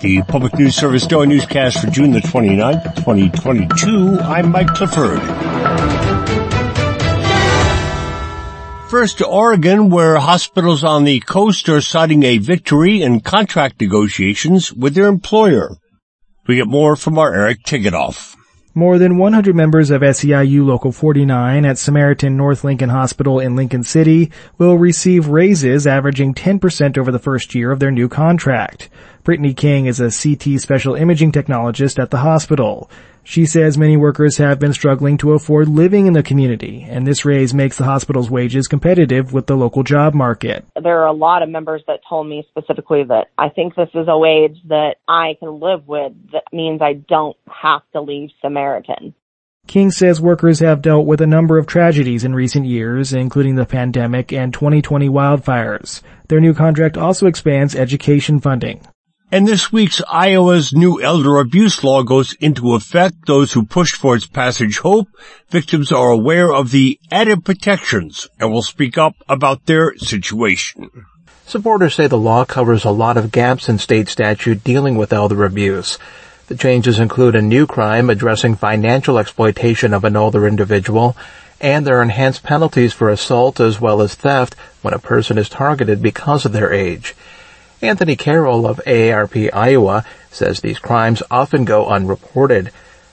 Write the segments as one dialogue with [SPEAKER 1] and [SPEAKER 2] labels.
[SPEAKER 1] The Public News Service Daily Newscast for June the 29th, 2022. I'm Mike Clifford. First to Oregon, where hospitals on the coast are citing a victory in contract negotiations with their employer. We get more from our Eric Tegethoff.
[SPEAKER 2] More than 100 members of SEIU Local 49 at Samaritan North Lincoln Hospital in Lincoln City will receive raises averaging 10% over the first year of their new contract. Brittany King is a CT special imaging technologist at the hospital. She says many workers have been struggling to afford living in the community, and this raise makes the hospital's wages competitive with the local job market.
[SPEAKER 3] There are a lot of members that told me specifically that I think this is a wage that I can live with that means I don't have to leave Samaritan.
[SPEAKER 2] King says workers have dealt with a number of tragedies in recent years, including the pandemic and 2020 wildfires. Their new contract also expands education funding.
[SPEAKER 1] And this week's Iowa's new elder abuse law goes into effect. Those who pushed for its passage hope victims are aware of the added protections and will speak up about their situation.
[SPEAKER 4] Supporters say the law covers a lot of gaps in state statute dealing with elder abuse. The changes include a new crime addressing financial exploitation of an older individual, and there are enhanced penalties for assault as well as theft when a person is targeted because of their age. Anthony Carroll of AARP Iowa says these crimes often go unreported.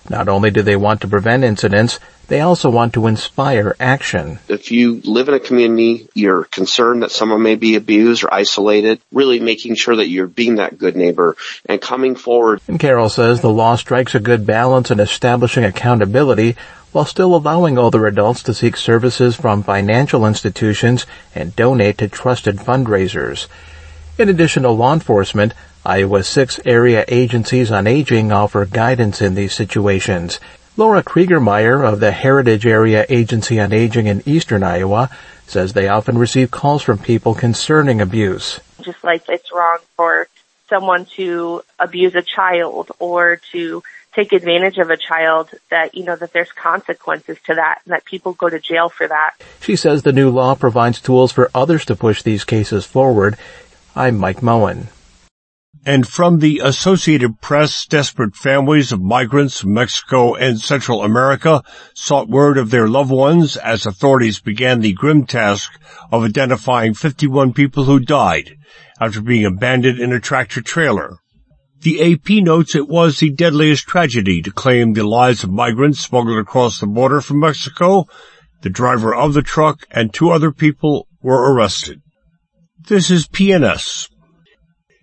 [SPEAKER 4] Not only do they want to prevent incidents, they also want to inspire action.
[SPEAKER 5] If you live in a community, you're concerned that someone may be abused or isolated, really making sure that you're being that good neighbor and coming forward.
[SPEAKER 4] And Carroll says the law strikes a good balance in establishing accountability while still allowing older adults to seek services from financial institutions and donate to trusted fundraisers. In addition to law enforcement, Iowa's six area agencies on aging offer guidance in these situations. Laura Kriegermeyer of the Heritage Area Agency on Aging in eastern Iowa says they often receive calls from people concerning abuse.
[SPEAKER 6] Just like it's wrong for someone to abuse a child or to take advantage of a child that, you know, that there's consequences to that and that people go to jail for that.
[SPEAKER 4] She says the new law provides tools for others to push these cases forward I'm Mike Moen.
[SPEAKER 1] And from the Associated Press, desperate families of migrants from Mexico and Central America sought word of their loved ones as authorities began the grim task of identifying 51 people who died after being abandoned in a tractor trailer. The AP notes it was the deadliest tragedy to claim the lives of migrants smuggled across the border from Mexico. The driver of the truck and two other people were arrested. This is PNS.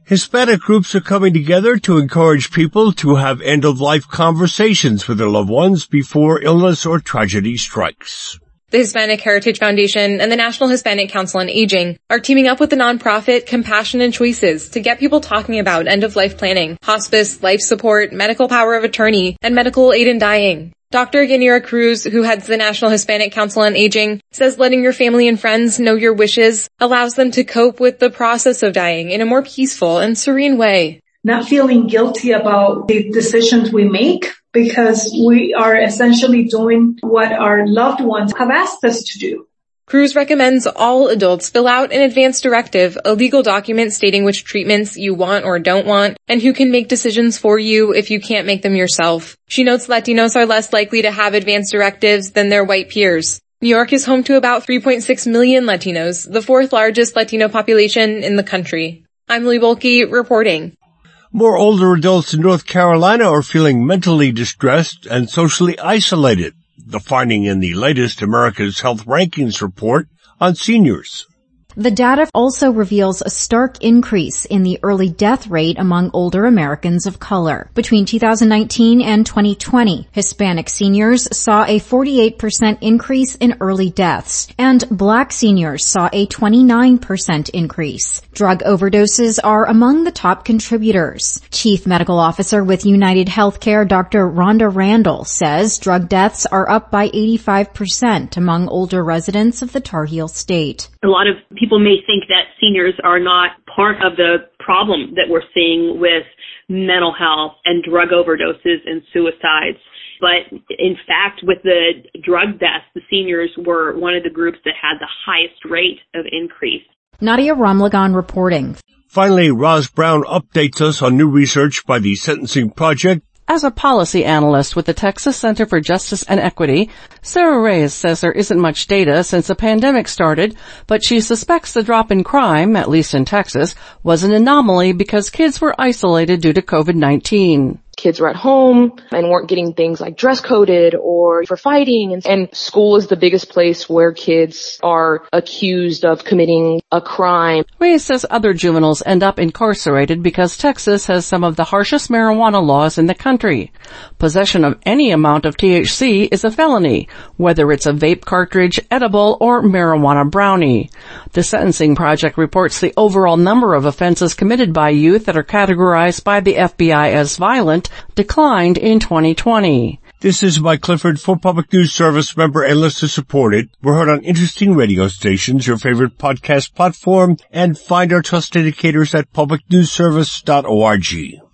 [SPEAKER 1] Hispanic groups are coming together to encourage people to have end-of-life conversations with their loved ones before illness or tragedy strikes.
[SPEAKER 7] The Hispanic Heritage Foundation and the National Hispanic Council on Aging are teaming up with the nonprofit Compassion and Choices to get people talking about end-of-life planning, hospice, life support, medical power of attorney, and medical aid in dying. Dr. Yanira Cruz, who heads the National Hispanic Council on Aging, says letting your family and friends know your wishes allows them to cope with the process of dying in a more peaceful and serene way.
[SPEAKER 8] Not feeling guilty about the decisions we make because we are essentially doing what our loved ones have asked us to do.
[SPEAKER 7] Cruz recommends all adults fill out an advance directive, a legal document stating which treatments you want or don't want, and who can make decisions for you if you can't make them yourself. She notes Latinos are less likely to have advance directives than their white peers. New York is home to about 3.6 million Latinos, the fourth largest Latino population in the country. I'm Lily Bohlke reporting.
[SPEAKER 1] More older adults in North Carolina are feeling mentally distressed and socially isolated the finding in the latest America's Health Rankings report on seniors.
[SPEAKER 9] The data also reveals a stark increase in the early death rate among older Americans of color. Between 2019 and 2020, Hispanic seniors saw a 48% increase in early deaths, and black seniors saw a 29% increase. Drug overdoses are among the top contributors. Chief Medical Officer with United Healthcare Dr. Rhonda Randall says drug deaths are up by 85% among older residents of the Tar Heel State.
[SPEAKER 10] A lot of people people may think that seniors are not part of the problem that we're seeing with mental health and drug overdoses and suicides. But in fact, with the drug deaths, the seniors were one of the groups that had the highest rate of increase.
[SPEAKER 9] Nadia Ramlagan reporting.
[SPEAKER 1] Finally, Roz Brown updates us on new research by the Sentencing Project
[SPEAKER 11] as a policy analyst with the Texas Center for Justice and Equity, Sarah Reyes says there isn't much data since the pandemic started, but she suspects the drop in crime, at least in Texas, was an anomaly because kids were isolated due to COVID-19
[SPEAKER 12] kids were at home and weren't getting things like dress coded or for fighting. And, and, school is the biggest place where kids are accused of committing a crime.
[SPEAKER 11] Reyes says other juveniles end up incarcerated because Texas has some of the harshest marijuana laws in the country. Possession of any amount of THC is a felony, whether it's a vape cartridge, edible, or marijuana brownie. The Sentencing Project reports the overall number of offenses committed by youth that are categorized by the FBI as violent declined in 2020.
[SPEAKER 1] This is Mike Clifford for Public News Service member and listener supported. We're heard on interesting radio stations, your favorite podcast platform, and find our trust indicators at publicnewsservice.org.